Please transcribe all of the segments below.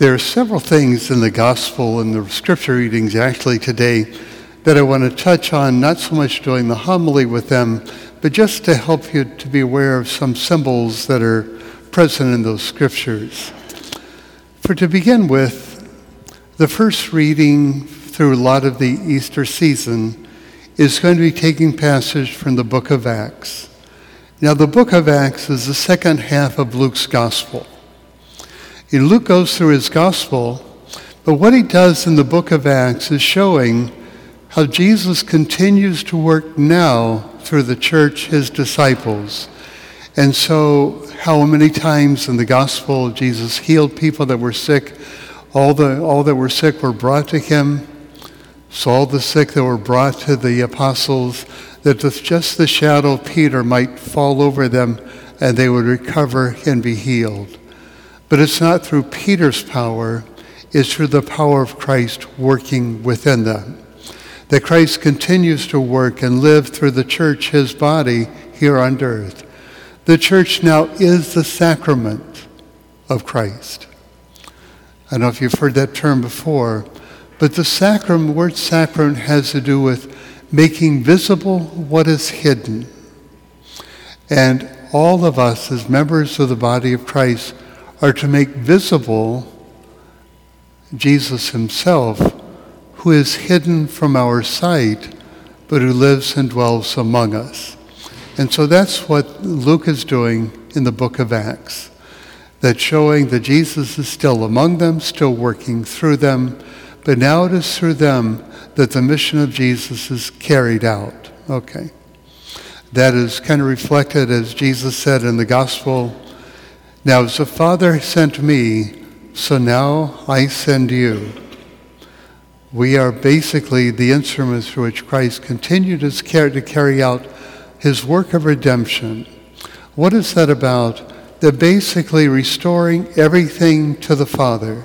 There are several things in the gospel and the scripture readings actually today that I want to touch on, not so much doing the homily with them, but just to help you to be aware of some symbols that are present in those scriptures. For to begin with, the first reading through a lot of the Easter season is going to be taking passage from the book of Acts. Now, the book of Acts is the second half of Luke's gospel. Luke goes through his gospel, but what he does in the book of Acts is showing how Jesus continues to work now through the church, his disciples. And so, how many times in the gospel Jesus healed people that were sick, all, the, all that were sick were brought to him. So, all the sick that were brought to the apostles, that just the shadow of Peter might fall over them and they would recover and be healed. But it's not through Peter's power, it's through the power of Christ working within them. That Christ continues to work and live through the church, his body, here on earth. The church now is the sacrament of Christ. I don't know if you've heard that term before, but the sacrament, word sacrament has to do with making visible what is hidden. And all of us, as members of the body of Christ, are to make visible Jesus himself, who is hidden from our sight, but who lives and dwells among us. And so that's what Luke is doing in the book of Acts. That showing that Jesus is still among them, still working through them, but now it is through them that the mission of Jesus is carried out. Okay. That is kind of reflected as Jesus said in the gospel Now, as the Father sent me, so now I send you. We are basically the instruments through which Christ continued his care to carry out his work of redemption. What is that about? That basically restoring everything to the Father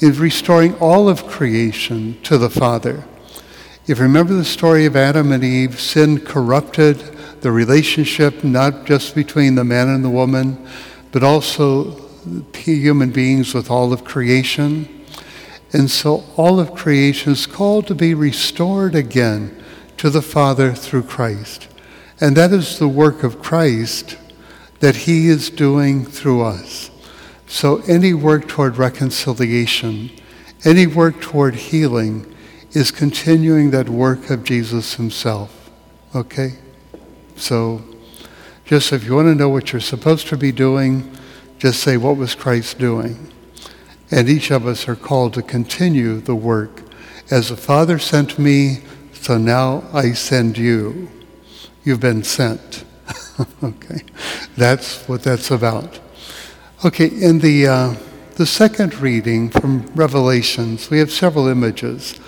is restoring all of creation to the Father. If you remember the story of Adam and Eve, sin corrupted the relationship not just between the man and the woman, but also human beings with all of creation. And so all of creation is called to be restored again to the Father through Christ. And that is the work of Christ that he is doing through us. So any work toward reconciliation, any work toward healing, is continuing that work of Jesus himself. Okay? So, just if you want to know what you're supposed to be doing, just say, What was Christ doing? And each of us are called to continue the work. As the Father sent me, so now I send you. You've been sent. okay? That's what that's about. Okay, in the, uh, the second reading from Revelations, we have several images.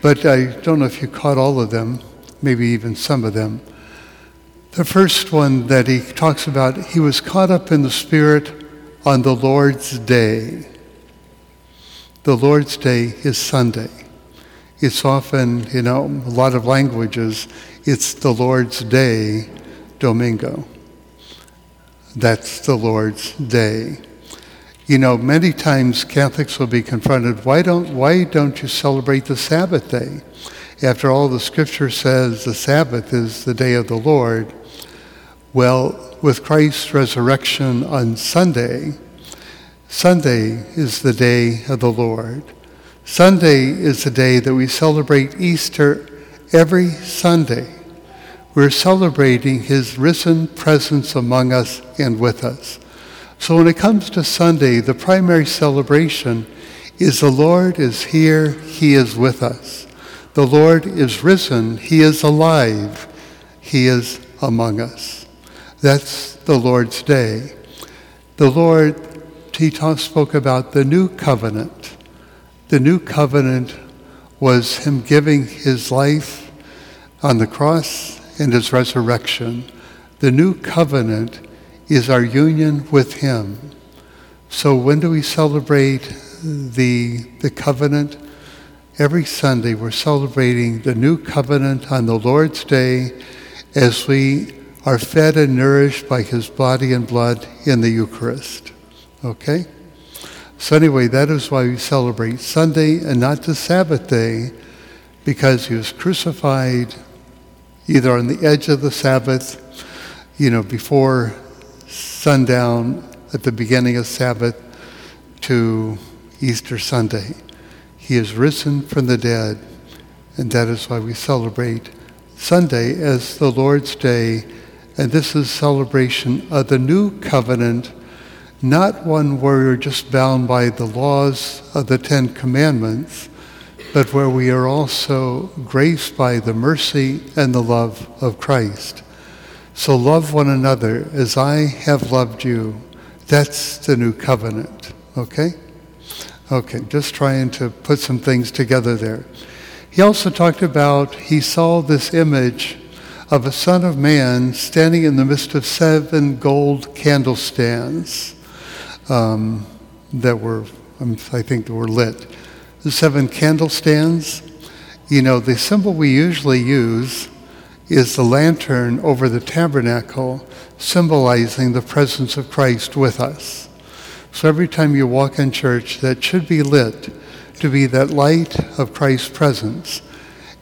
But I don't know if you caught all of them, maybe even some of them. The first one that he talks about, he was caught up in the Spirit on the Lord's day. The Lord's day is Sunday. It's often, you know, a lot of languages, it's the Lord's day, Domingo. That's the Lord's day. You know, many times Catholics will be confronted, why don't, why don't you celebrate the Sabbath day? After all, the scripture says the Sabbath is the day of the Lord. Well, with Christ's resurrection on Sunday, Sunday is the day of the Lord. Sunday is the day that we celebrate Easter every Sunday. We're celebrating his risen presence among us and with us. So when it comes to Sunday, the primary celebration is the Lord is here, He is with us. The Lord is risen, He is alive, He is among us. That's the Lord's day. The Lord, he spoke about the new covenant. The new covenant was Him giving His life on the cross and His resurrection. The new covenant is our union with Him. So when do we celebrate the, the covenant? Every Sunday we're celebrating the new covenant on the Lord's Day as we are fed and nourished by His body and blood in the Eucharist. Okay? So, anyway, that is why we celebrate Sunday and not the Sabbath day, because he was crucified either on the edge of the Sabbath, you know, before sundown at the beginning of Sabbath to Easter Sunday. He is risen from the dead, and that is why we celebrate Sunday as the Lord's Day. And this is celebration of the new covenant not one where we're just bound by the laws of the Ten Commandments, but where we are also graced by the mercy and the love of Christ. So love one another as I have loved you. That's the new covenant, okay? Okay, just trying to put some things together there. He also talked about, he saw this image of a son of man standing in the midst of seven gold candlestands um, that were, um, I think, were lit. The seven candlestands, you know, the symbol we usually use is the lantern over the tabernacle, symbolizing the presence of Christ with us. So every time you walk in church, that should be lit to be that light of Christ's presence.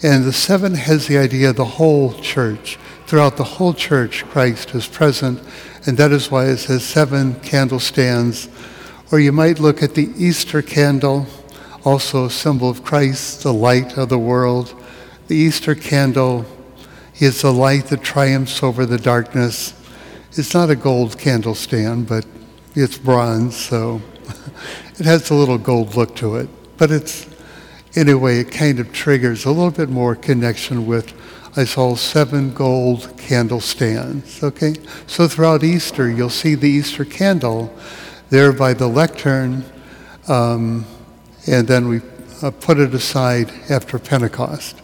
And the seven has the idea of the whole church. Throughout the whole church, Christ is present and that is why it says seven candlestands. Or you might look at the Easter candle, also a symbol of Christ, the light of the world. The Easter candle is the light that triumphs over the darkness. It's not a gold candle stand, but it's bronze, so it has a little gold look to it. But it's, in a way, it kind of triggers a little bit more connection with I saw seven gold candle stands. Okay? So throughout Easter, you'll see the Easter candle there by the lectern, um, and then we uh, put it aside after Pentecost.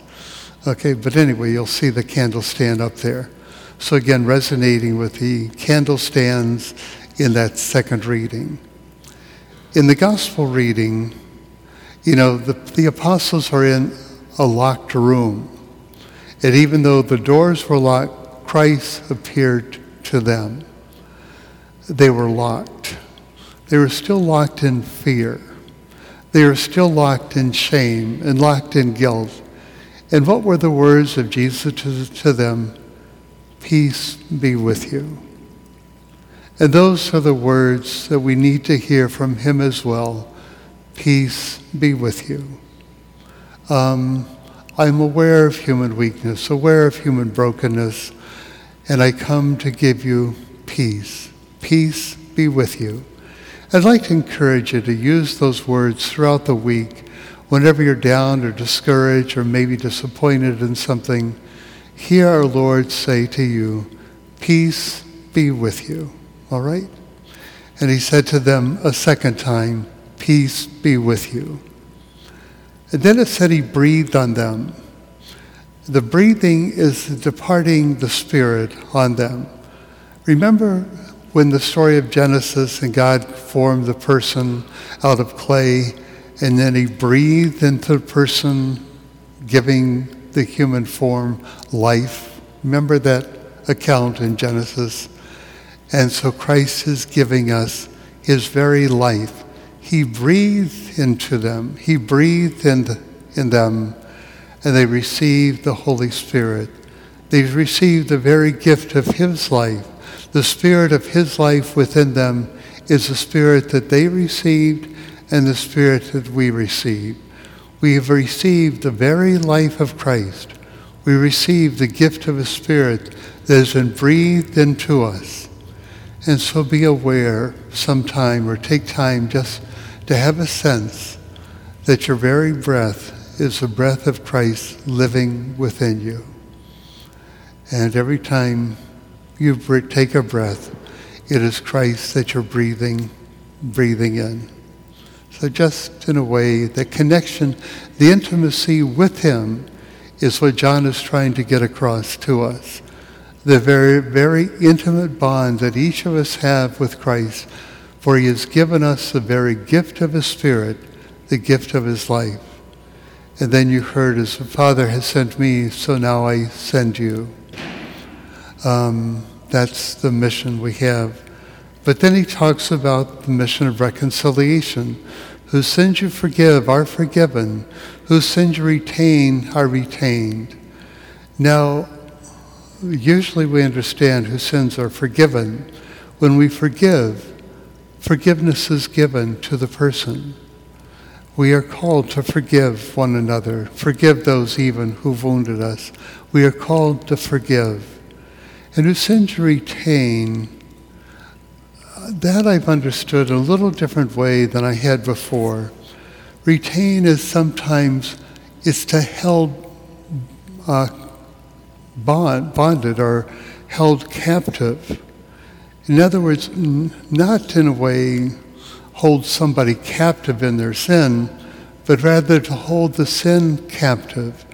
Okay, but anyway, you'll see the candle stand up there. So again, resonating with the candle stands in that second reading. In the gospel reading, you know, the, the apostles are in a locked room. And even though the doors were locked, Christ appeared to them. They were locked. They were still locked in fear. They were still locked in shame and locked in guilt. And what were the words of Jesus to, to them? Peace be with you. And those are the words that we need to hear from him as well. Peace be with you. Um, I'm aware of human weakness, aware of human brokenness, and I come to give you peace. Peace be with you. I'd like to encourage you to use those words throughout the week whenever you're down or discouraged or maybe disappointed in something. Hear our Lord say to you, Peace be with you. All right? And he said to them a second time, Peace be with you. And then it said he breathed on them. The breathing is departing the Spirit on them. Remember when the story of Genesis and God formed the person out of clay and then he breathed into the person, giving the human form life? Remember that account in Genesis? And so Christ is giving us his very life he breathed into them. He breathed in, in them, and they received the Holy Spirit. They received the very gift of His life. The Spirit of His life within them is the Spirit that they received and the Spirit that we receive. We have received the very life of Christ. We receive the gift of a Spirit that has been breathed into us. And so be aware sometime or take time just to have a sense that your very breath is the breath of Christ living within you. And every time you take a breath, it is Christ that you're breathing, breathing in. So just in a way, the connection, the intimacy with him is what John is trying to get across to us. The very, very intimate bond that each of us have with Christ for he has given us the very gift of his Spirit, the gift of his life. And then you heard, as the Father has sent me, so now I send you. Um, that's the mission we have But then he talks about the mission of reconciliation. Whose sins you forgive are forgiven, whose sins you retain are retained. Now, usually we understand whose sins are forgiven. When we forgive, forgiveness is given to the person. We are called to forgive one another, forgive those even who've wounded us. We are called to forgive. And whose sins to retain, that I've understood a little different way than I had before. Retain is sometimes, it's to held uh, bond, bonded or held captive. In other words, n- not in a way hold somebody captive in their sin, but rather to hold the sin captive,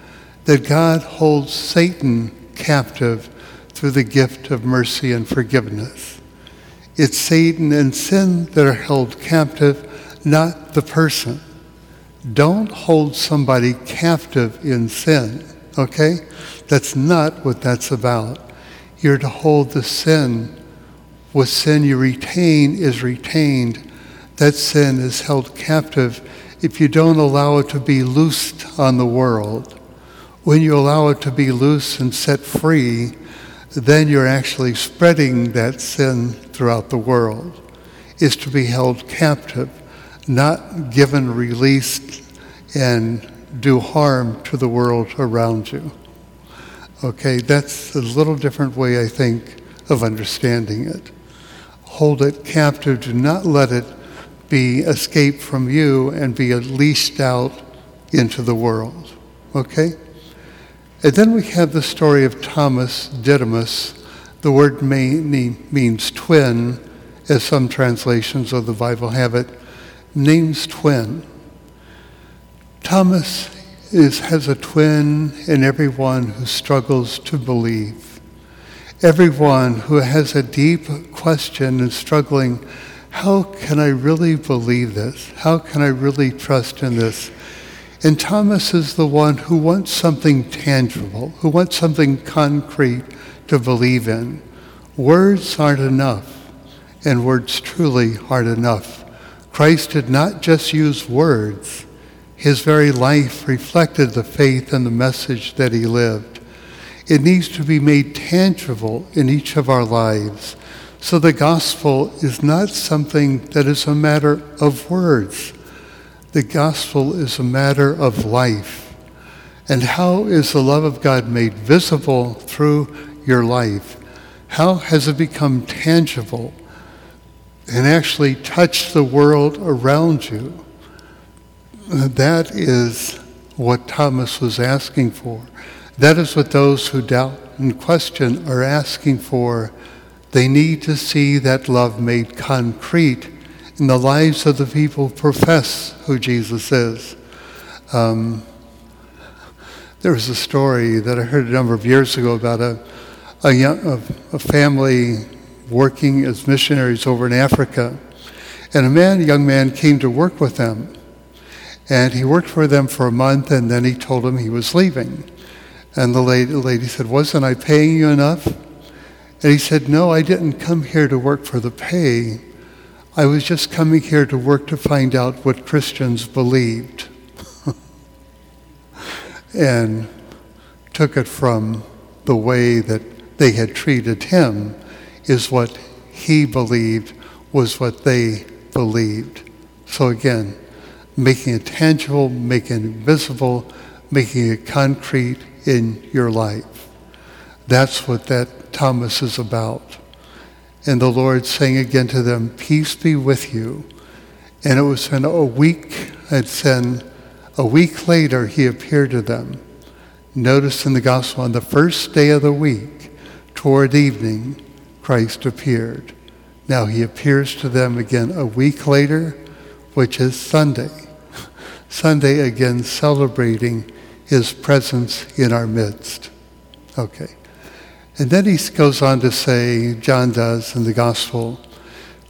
that God holds Satan captive through the gift of mercy and forgiveness. It's Satan and sin that are held captive, not the person. Don't hold somebody captive in sin, okay? That's not what that's about. You're to hold the sin. What sin you retain is retained. That sin is held captive if you don't allow it to be loosed on the world. When you allow it to be loose and set free, then you're actually spreading that sin throughout the world. Is to be held captive, not given released and do harm to the world around you. Okay, that's a little different way, I think, of understanding it. Hold it captive, do not let it be escaped from you and be leased out into the world. Okay? And then we have the story of Thomas Didymus. The word means twin, as some translations of the Bible have it, names twin. Thomas is, has a twin in everyone who struggles to believe. Everyone who has a deep question and struggling, how can I really believe this? How can I really trust in this? And Thomas is the one who wants something tangible, who wants something concrete to believe in. Words aren't enough, and words truly aren't enough. Christ did not just use words, his very life reflected the faith and the message that he lived. It needs to be made tangible in each of our lives. So the gospel is not something that is a matter of words. The gospel is a matter of life. And how is the love of God made visible through your life? How has it become tangible and actually touched the world around you? That is what Thomas was asking for. That is what those who doubt and question are asking for. They need to see that love made concrete in the lives of the people who profess who Jesus is. Um, there was a story that I heard a number of years ago about a, a, young, a, a family working as missionaries over in Africa. And a man, a young man came to work with them. And he worked for them for a month, and then he told them he was leaving. And the lady, the lady said, Wasn't I paying you enough? And he said, No, I didn't come here to work for the pay. I was just coming here to work to find out what Christians believed. and took it from the way that they had treated him, is what he believed was what they believed. So again, making it tangible, making it visible, making it concrete in your life. That's what that Thomas is about. And the Lord saying again to them, Peace be with you. And it was in a week, it's in a week later, he appeared to them. Notice in the gospel, on the first day of the week, toward evening, Christ appeared. Now he appears to them again a week later, which is Sunday. Sunday again celebrating his presence in our midst. Okay. And then he goes on to say, John does in the gospel,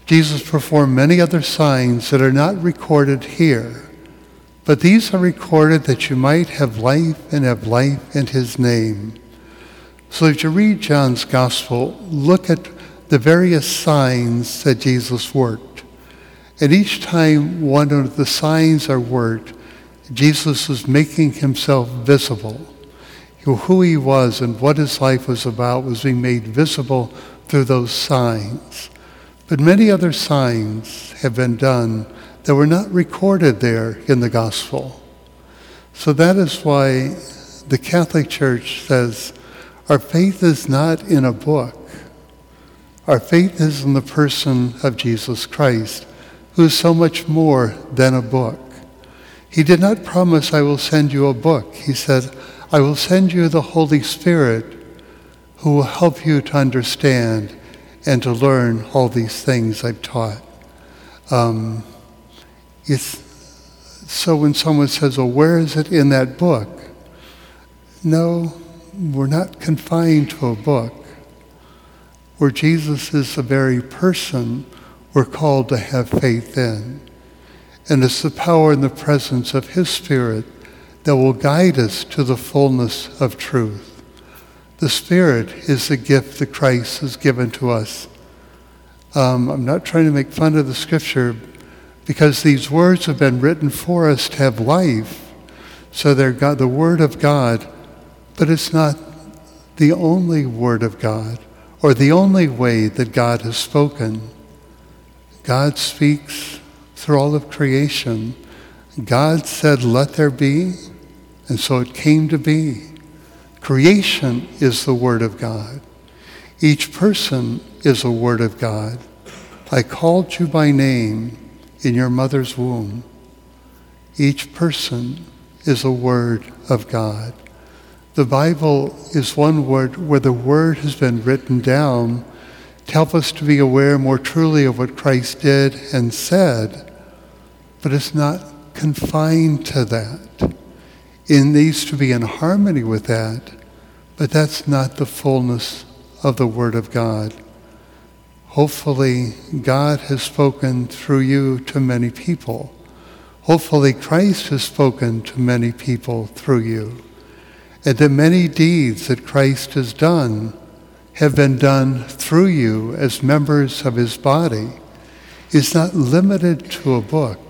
Jesus performed many other signs that are not recorded here, but these are recorded that you might have life and have life in his name. So as you read John's gospel, look at the various signs that Jesus worked. And each time one of the signs are worked, Jesus is making himself visible. Who he was and what his life was about was being made visible through those signs. But many other signs have been done that were not recorded there in the gospel. So that is why the Catholic Church says our faith is not in a book. Our faith is in the person of Jesus Christ, who is so much more than a book. He did not promise, I will send you a book. He said, I will send you the Holy Spirit who will help you to understand and to learn all these things I've taught. Um, it's, so when someone says, well, where is it in that book? No, we're not confined to a book. Where Jesus is the very person we're called to have faith in. And it's the power and the presence of His Spirit that will guide us to the fullness of truth. The Spirit is the gift that Christ has given to us. Um, I'm not trying to make fun of the Scripture because these words have been written for us to have life. So they're God, the Word of God, but it's not the only Word of God or the only way that God has spoken. God speaks through all of creation. God said, Let there be, and so it came to be. Creation is the Word of God. Each person is a Word of God. I called you by name in your mother's womb. Each person is a Word of God. The Bible is one word where the Word has been written down to help us to be aware more truly of what Christ did and said, but it's not confined to that. It needs to be in harmony with that, but that's not the fullness of the Word of God. Hopefully, God has spoken through you to many people. Hopefully, Christ has spoken to many people through you. And the many deeds that Christ has done have been done through you as members of his body is not limited to a book,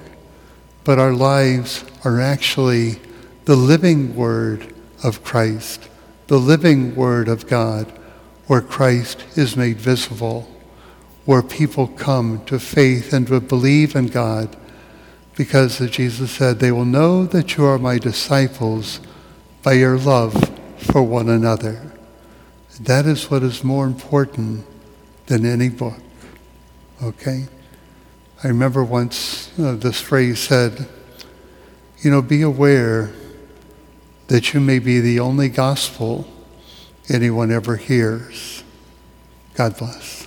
but our lives are actually the living word of Christ, the living word of God, where Christ is made visible, where people come to faith and to believe in God, because as Jesus said, they will know that you are my disciples by your love for one another. That is what is more important than any book. Okay? I remember once uh, this phrase said, you know, be aware that you may be the only gospel anyone ever hears. God bless.